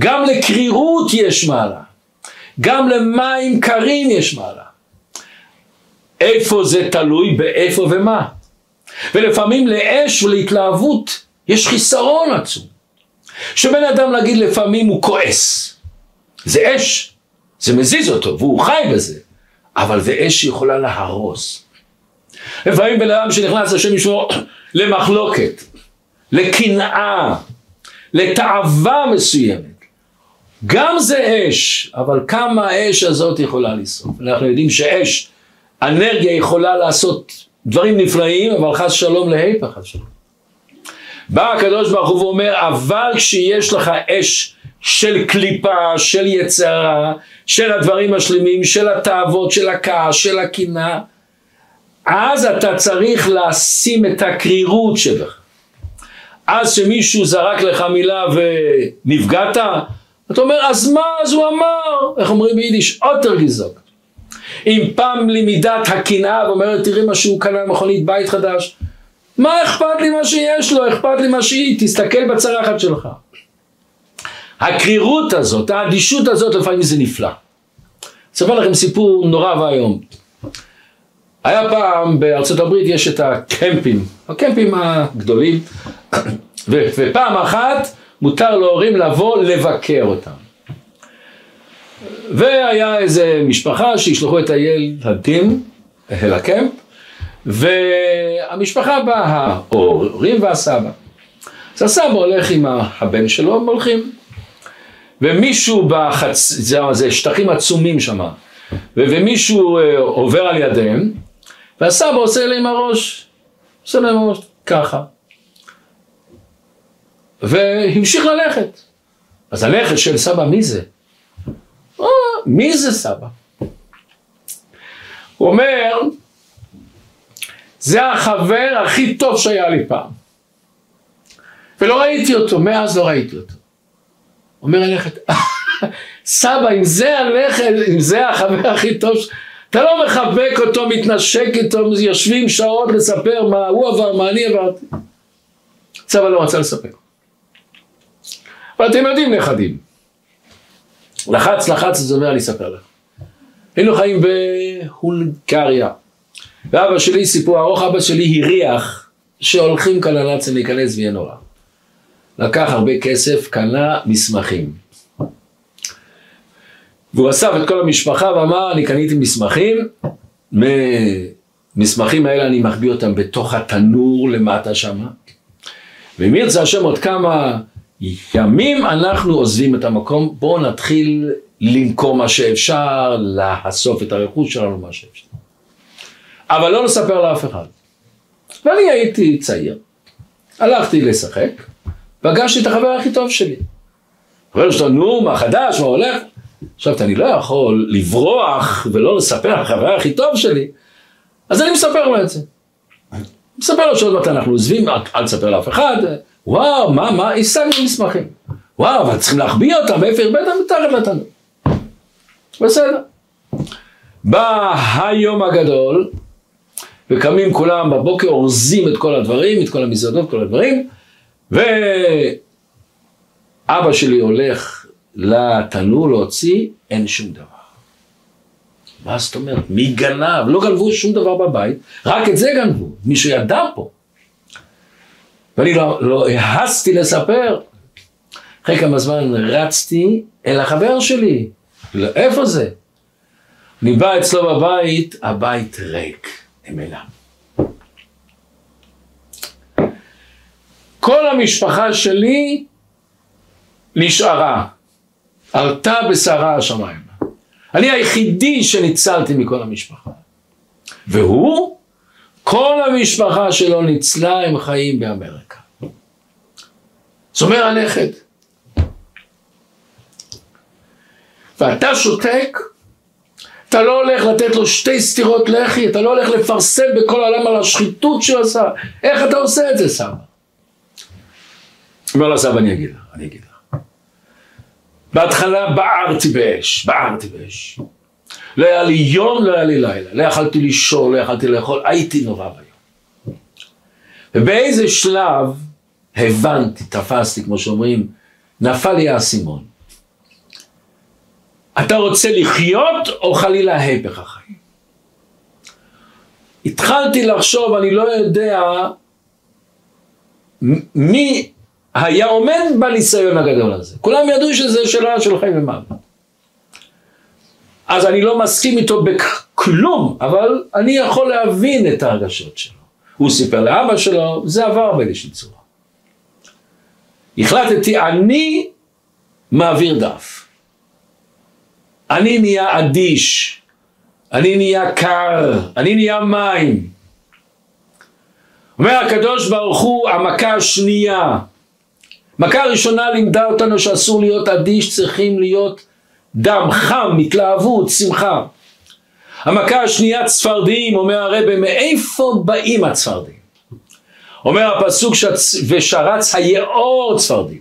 גם לקרירות יש מעלה. גם למים קרים יש מעלה. איפה זה תלוי באיפה ומה. ולפעמים לאש ולהתלהבות יש חיסרון עצום. שבן אדם נגיד לפעמים הוא כועס. זה אש, זה מזיז אותו והוא חי בזה. אבל זה אש שיכולה להרוס. לפעמים בן אדם שנכנס השם ישמור למחלוקת, לקנאה, לתאווה מסוימת. גם זה אש, אבל כמה האש הזאת יכולה לשרוף. אנחנו יודעים שאש, אנרגיה יכולה לעשות דברים נפלאים, אבל חס שלום להיפך חס שלום. בא הקדוש ברוך הוא ואומר, אבל כשיש לך אש של קליפה, של יצרה, של הדברים השלמים, של התאוות, של הכעס, של הקנאה, אז אתה צריך לשים את הקרירות שלך. אז שמישהו זרק לך מילה ונפגעת, אתה אומר, אז מה, אז הוא אמר, איך אומרים ביידיש, אוטר גזוק. אם פעם למידת הקנאה ואומרת, תראי מה שהוא קנה מכונית בית חדש, מה אכפת לי מה שיש לו, אכפת לי מה שהיא, תסתכל בצרחת שלך. הקרירות הזאת, האדישות הזאת, לפעמים זה נפלא. אספר לכם סיפור נורא ואיום. היה פעם בארצות הברית יש את הקמפים, הקמפים הגדולים, ופעם אחת מותר להורים לבוא לבקר אותם. והיה איזה משפחה שישלחו את הילדים אל הקמפ, והמשפחה באה, ההורים והסבא. אז הסבא הולך עם הבן שלו, הם הולכים. ומישהו בחצ... זה, זה שטחים עצומים שם, ומישהו אה, עובר על ידיהם, והסבא עושה להם הראש, עושה להם הראש ככה. והמשיך ללכת. אז הנכד של סבא, מי זה? אה, מי זה סבא? הוא אומר, זה החבר הכי טוב שהיה לי פעם. ולא ראיתי אותו, מאז לא ראיתי אותו. אומר הנכד, סבא, אם זה הנכד, אם זה החבר הכי טוב, אתה לא מחבק אותו, מתנשק איתו, יושבים שעות לספר מה הוא עבר, מה אני עברתי. סבא לא רצה לספר. אבל אתם יודעים נכדים. לחץ, לחץ, אז אומר, אני אספר לך. היינו חיים בהונגריה. ואבא שלי, סיפור ארוך, אבא שלי הריח שהולכים כאן לנאצים להיכנס ויהיה נורא. לקח הרבה כסף, קנה מסמכים. והוא אסף את כל המשפחה ואמר, אני קניתי מסמכים, מסמכים האלה אני מחביא אותם בתוך התנור למטה שמה, ואם ירצה השם עוד כמה ימים אנחנו עוזבים את המקום, בואו נתחיל למכור מה שאפשר, לאסוף את הרכוש שלנו מה שאפשר. אבל לא לספר לאף אחד. ואני הייתי צעיר, הלכתי לשחק, פגשתי את החבר הכי טוב שלי. חבר שלו, נו, מה חדש, מה הולך? עכשיו, אני לא יכול לברוח ולא לספר לחבר הכי טוב שלי, אז אני מספר לו את זה. מספר לו שעוד מעט אנחנו עוזבים, אל תספר לאף אחד, וואו, מה, מה, השגנו מסמכים. וואו, אבל צריכים להחביא אותם, איפה הרבית מתחת לתנור. בסדר. בא היום הגדול, וקמים כולם בבוקר, אורזים את כל הדברים, את כל המזוודות, כל הדברים, ואבא שלי הולך לתנור להוציא, אין שום דבר. מה זאת אומרת? מי גנב? לא גנבו שום דבר בבית, רק את זה גנבו. מישהו ידע פה. ואני לא, לא העזתי לספר. אחרי כמה זמן רצתי אל החבר שלי. לא, איפה זה? אני בא אצלו בבית, הבית ריק, נמלה. כל המשפחה שלי נשארה, עלתה בשרה השמיים. אני היחידי שניצלתי מכל המשפחה. והוא, כל המשפחה שלו ניצלה, הם חיים באמריקה. זאת אומרת הנכד. ואתה שותק, אתה לא הולך לתת לו שתי סטירות לחי, אתה לא הולך לפרסם בכל העולם על השחיתות שהוא עשה. איך אתה עושה את זה, סבא? אומר לה סבא, אני אגיד לך, אני אגיד לך. בהתחלה בערתי באש, בערתי באש. לא היה לי יום, לא היה לי לילה. לא יכלתי לישון, לא יכלתי לאכול, הייתי נורא ואיום. ובאיזה שלב הבנתי, תפסתי, כמו שאומרים, נפל לי האסימון. אתה רוצה לחיות או חלילה ההפך החיים? התחלתי לחשוב, אני לא יודע מי היה עומד בניסיון הגדול הזה. כולם ידעו שזה שאלה של חיים ומוות. אז אני לא מסכים איתו בכלום, אבל אני יכול להבין את ההרגשות שלו. הוא סיפר לאבא שלו, זה עבר באיזושהי צורה. החלטתי, אני מעביר דף. אני נהיה אדיש, אני נהיה קר, אני נהיה מים. אומר הקדוש ברוך הוא, המכה השנייה, מכה הראשונה לימדה אותנו שאסור להיות אדיש, צריכים להיות דם חם, התלהבות, שמחה. המכה השנייה צפרדעים, אומר הרב, מאיפה באים הצפרדעים? אומר הפסוק שצ... ושרץ היאור צפרדעים.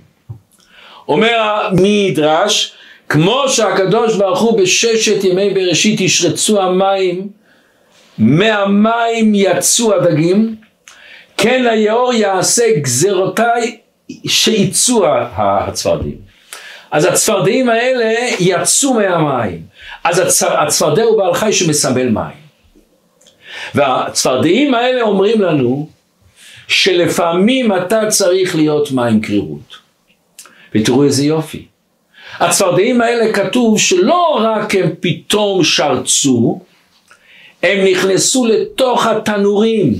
אומר המדרש, כמו שהקדוש ברוך הוא בששת ימי בראשית ישרצו המים, מהמים יצאו הדגים, כן היאור יעשה גזרותיי שיצאו הצפרדעים. אז הצפרדעים האלה יצאו מהמים. אז הצפרדע הוא בעל חי שמסמל מים. והצפרדעים האלה אומרים לנו שלפעמים אתה צריך להיות מים קרירות. ותראו איזה יופי. הצפרדעים האלה כתוב שלא רק הם פתאום שרצו, הם נכנסו לתוך התנורים,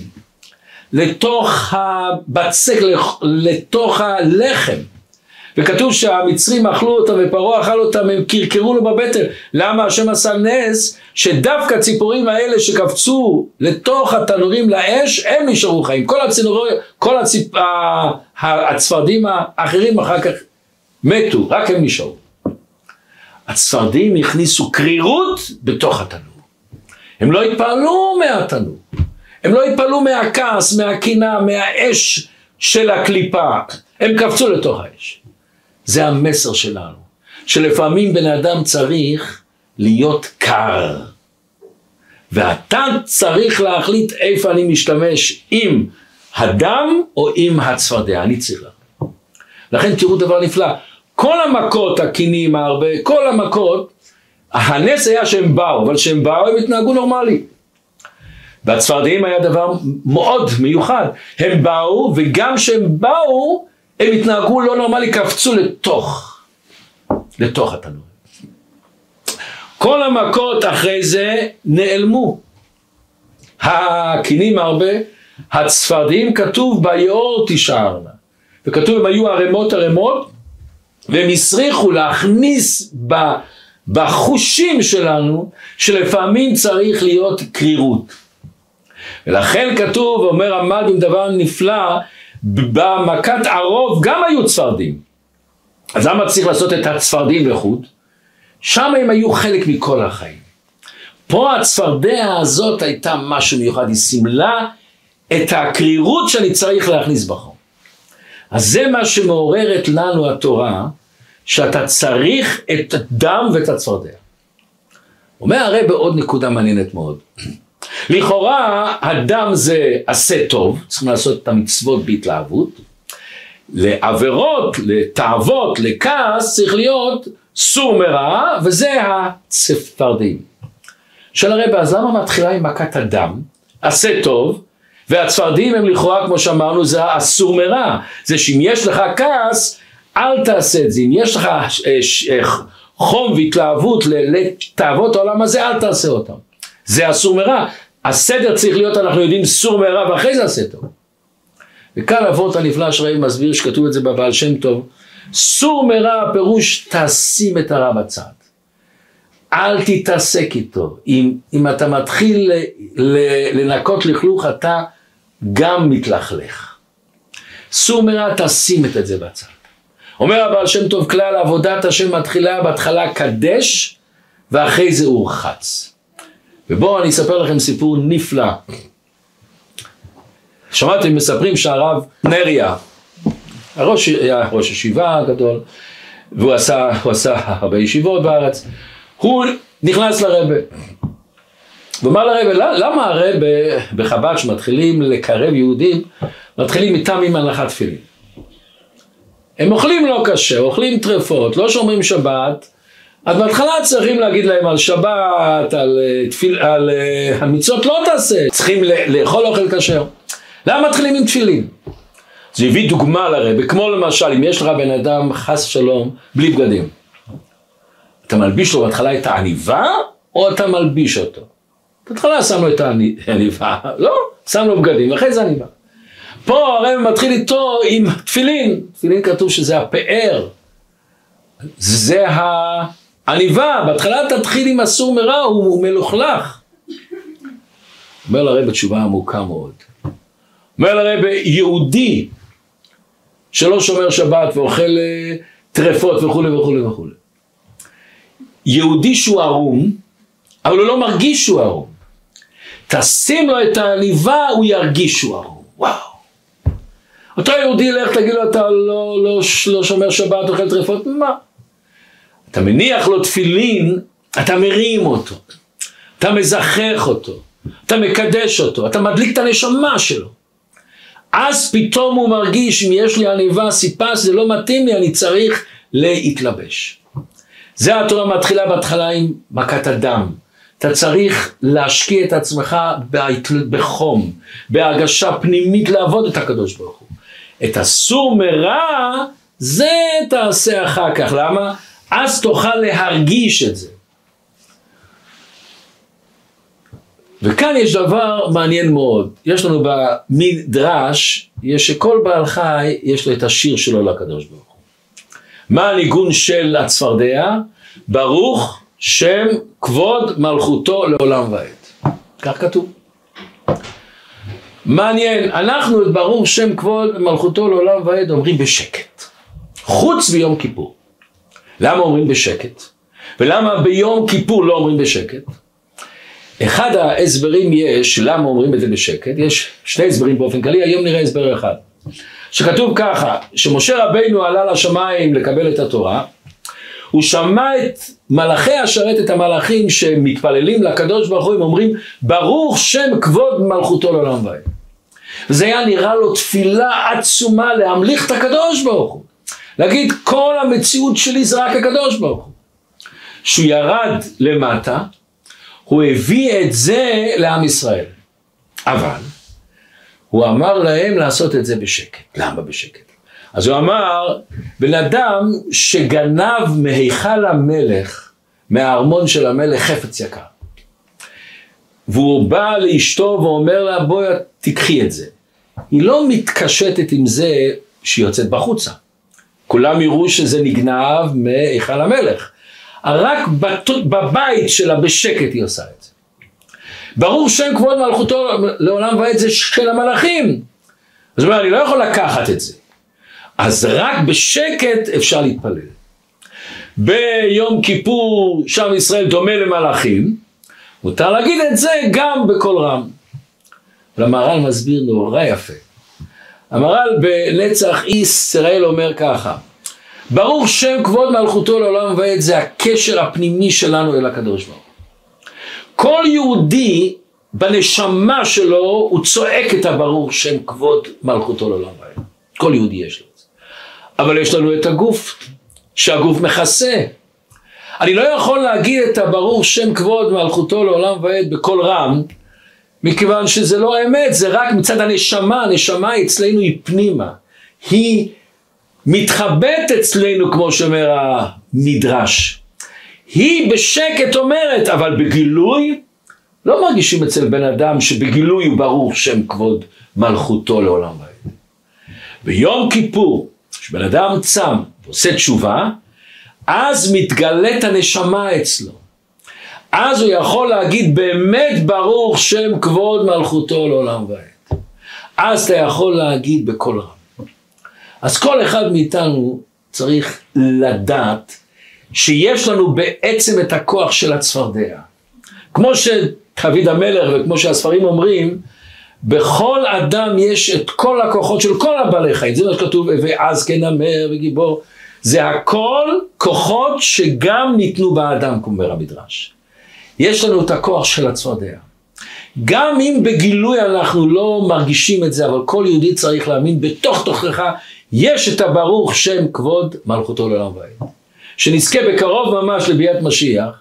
לתוך הבצק, לתוך הלחם. וכתוב שהמצרים אכלו אותם ופרעה אכל אותם, הם קרקרו לו בבטן. למה השם עשה נס? שדווקא הציפורים האלה שקפצו לתוך התנורים לאש, הם נשארו חיים. כל הצינורים, כל הציפ... הצפרדים האחרים אחר כך מתו, רק הם נשארו. הצפרדים הכניסו קרירות בתוך התנור. הם לא התפעלו מהתנור. הם לא התפעלו מהכעס, מהקינה, מהאש של הקליפה. הם קפצו לתוך האש. זה המסר שלנו, שלפעמים בן אדם צריך להיות קר. ואתה צריך להחליט איפה אני משתמש, עם הדם או עם הצפרדע, אני צריך להחליט. לכן תראו דבר נפלא, כל המכות הקינים הרבה, כל המכות, הנס היה שהם באו, אבל כשהם באו הם התנהגו נורמלי. והצפרדעים היה דבר מאוד מיוחד, הם באו וגם כשהם באו הם התנהגו לא נורמלי, קפצו לתוך, לתוך התנור. כל המכות אחרי זה נעלמו. הקינים הרבה, הצפרדעים כתוב ביאור תישארנה. וכתוב הם היו ערימות ערימות, והם הסריחו להכניס ב, בחושים שלנו, שלפעמים צריך להיות קרירות. ולכן כתוב, אומר עמד עם דבר נפלא, במכת ערוב גם היו צפרדים. אז למה צריך לעשות את הצפרדים לחוד? שם הם היו חלק מכל החיים. פה הצפרדע הזאת הייתה משהו מיוחד, היא סימלה את הקרירות שאני צריך להכניס בחום. אז זה מה שמעוררת לנו התורה, שאתה צריך את הדם ואת הצפרדע. אומר הרי בעוד נקודה מעניינת מאוד. לכאורה הדם זה עשה טוב, צריכים לעשות את המצוות בהתלהבות. לעבירות, לתאוות, לכעס, צריך להיות סור מרע, וזה הצפרדעים. של הרב, אז למה מתחילה עם מכת הדם, עשה טוב, והצפרדעים הם לכאורה, כמו שאמרנו, זה הסור מרע. זה שאם יש לך כעס, אל תעשה את זה. אם יש לך אה, אה, חום והתלהבות לתאוות העולם הזה, אל תעשה אותם. זה אסור מרע. הסדר צריך להיות, אנחנו יודעים, סור מרע ואחרי זה עשה טוב. וכאן אבות הנפלא שראים מסביר שכתוב את זה בבעל שם טוב, סור מרע פירוש תשים את הרע בצד. אל תתעסק איתו. אם, אם אתה מתחיל ל, ל, לנקות לכלוך, אתה גם מתלכלך. סור מרע, תשים את זה בצד. אומר הבעל שם טוב כלל, עבודת השם מתחילה בהתחלה קדש, ואחרי זה הורחץ. ובואו אני אספר לכם סיפור נפלא. שמעתם, מספרים שהרב נריה, הראש, היה ראש ישיבה גדול, והוא עשה, עשה הרבה ישיבות בארץ, הוא נכנס לרבה. ואמר לרבה, למה הרבה בחב"ד שמתחילים לקרב יהודים, מתחילים איתם עם הנחת תפילין. הם אוכלים לא כשר, אוכלים טרפות, לא שומרים שבת, אז בהתחלה צריכים להגיד להם על שבת, על, אה, תפיל, על, על המצוות לא תעשה, צריכים לאכול אוכל כשר. למה מתחילים עם תפילין? זה הביא דוגמה לרבה, כמו למשל אם יש לך בן אדם חס שלום בלי בגדים. אתה מלביש לו בהתחלה את העניבה או אתה מלביש אותו? בהתחלה שם לו את העניבה, לא, שם לו בגדים, ואחרי זה עניבה. פה הרב מתחיל איתו עם תפילין, תפילין כתוב שזה הפאר, זה העניבה, בהתחלה תתחיל עם אסור מרע, הוא מלוכלך. אומר לרב תשובה עמוקה מאוד. אומר לרב יהודי שלא שומר שבת ואוכל אה, טרפות וכולי וכולי וכולי. יהודי שהוא ערום, אבל הוא לא מרגיש שהוא ערום. תשים לו את העניבה, הוא ירגיש שהוא ערום. וואו. אותו יהודי, לך תגיד לו, אתה לא, לא, לא שומר שבת, אוכל טרפות, מה? אתה מניח לו תפילין, אתה מרים אותו, אתה מזכך אותו, אתה מקדש אותו, אתה מדליק את הנשמה שלו. אז פתאום הוא מרגיש, אם יש לי עניבה, סיפס, זה לא מתאים לי, אני צריך להתלבש. זה התורה מתחילה בהתחלה עם מכת הדם. אתה צריך להשקיע את עצמך בחום, בהרגשה פנימית לעבוד את הקדוש ברוך הוא. את הסור מרע, זה תעשה אחר כך. למה? אז תוכל להרגיש את זה. וכאן יש דבר מעניין מאוד. יש לנו במדרש, יש שכל בעל חי, יש לו את השיר שלו לקדוש ברוך הוא. מה הניגון של הצפרדע? ברוך שם כבוד מלכותו לעולם ועד. כך כתוב. מעניין, אנחנו את ברוך שם כבוד מלכותו לעולם ועד אומרים בשקט. חוץ ביום כיפור. למה אומרים בשקט? ולמה ביום כיפור לא אומרים בשקט? אחד ההסברים יש, למה אומרים את זה בשקט, יש שני הסברים באופן כללי, היום נראה הסבר אחד. שכתוב ככה, שמשה רבינו עלה לשמיים לקבל את התורה, הוא שמע את מלאכי השרת, את המלאכים שמתפללים לקדוש ברוך הוא, הם אומרים, ברוך שם כבוד מלכותו לעולם ועד. וזה היה נראה לו תפילה עצומה להמליך את הקדוש ברוך הוא. להגיד, כל המציאות שלי זה רק הקדוש ברוך הוא. שהוא ירד למטה, הוא הביא את זה לעם ישראל. אבל, הוא אמר להם לעשות את זה בשקט. למה בשקט? אז הוא אמר, בן אדם שגנב מהיכל המלך, מהארמון של המלך חפץ יקר. והוא בא לאשתו ואומר לה, בואי תיקחי את זה. היא לא מתקשטת עם זה שהיא יוצאת בחוצה. כולם יראו שזה נגנב מהיכל המלך. רק בבית שלה בשקט היא עושה את זה. ברור שם כבוד מלכותו לעולם ועד זה של המלאכים. זאת אומרת, אני לא יכול לקחת את זה. אז רק בשקט אפשר להתפלל. ביום כיפור שם ישראל דומה למלאכים, מותר להגיד את זה גם בקול רם. למהר"ל מסביר נורא יפה. המהר"ל בנצח ישראל אומר ככה, ברוך שם כבוד מלכותו לעולם ועד זה הקשר הפנימי שלנו אל הקדוש ברוך כל יהודי בנשמה שלו הוא צועק את הברוך שם כבוד מלכותו לעולם ועד. כל יהודי יש לו את זה. אבל יש לנו את הגוף, שהגוף מכסה. אני לא יכול להגיד את הברוך שם כבוד מלכותו לעולם ועד בקול רם, מכיוון שזה לא אמת, זה רק מצד הנשמה, הנשמה אצלנו היא פנימה. היא מתחבאת אצלנו, כמו שאומר המדרש. היא בשקט אומרת, אבל בגילוי, לא מרגישים אצל בן אדם שבגילוי הוא ברור שם כבוד מלכותו לעולם ועד. ביום כיפור, כשבן אדם צם ועושה תשובה, אז מתגלית הנשמה אצלו. אז הוא יכול להגיד באמת ברוך שם כבוד מלכותו לעולם ועד. אז אתה יכול להגיד בקול רם. אז כל אחד מאיתנו צריך לדעת שיש לנו בעצם את הכוח של הצפרדע. כמו שדוד המלך וכמו שהספרים אומרים, בכל אדם יש את כל הכוחות של כל הבעלי חיים, זה מה שכתוב, ואז כן אמר וגיבור, זה הכל כוחות שגם ניתנו באדם, כמו אומר המדרש. יש לנו את הכוח של הצפרדע. גם אם בגילוי אנחנו לא מרגישים את זה, אבל כל יהודי צריך להאמין בתוך תוכך, יש את הברוך שם כבוד מלכותו לעולם ועד. שנזכה בקרוב ממש לביאת משיח,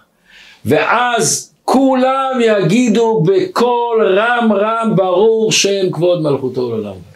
ואז כולם יגידו בקול רם רם ברור שם כבוד מלכותו לעולם ועד.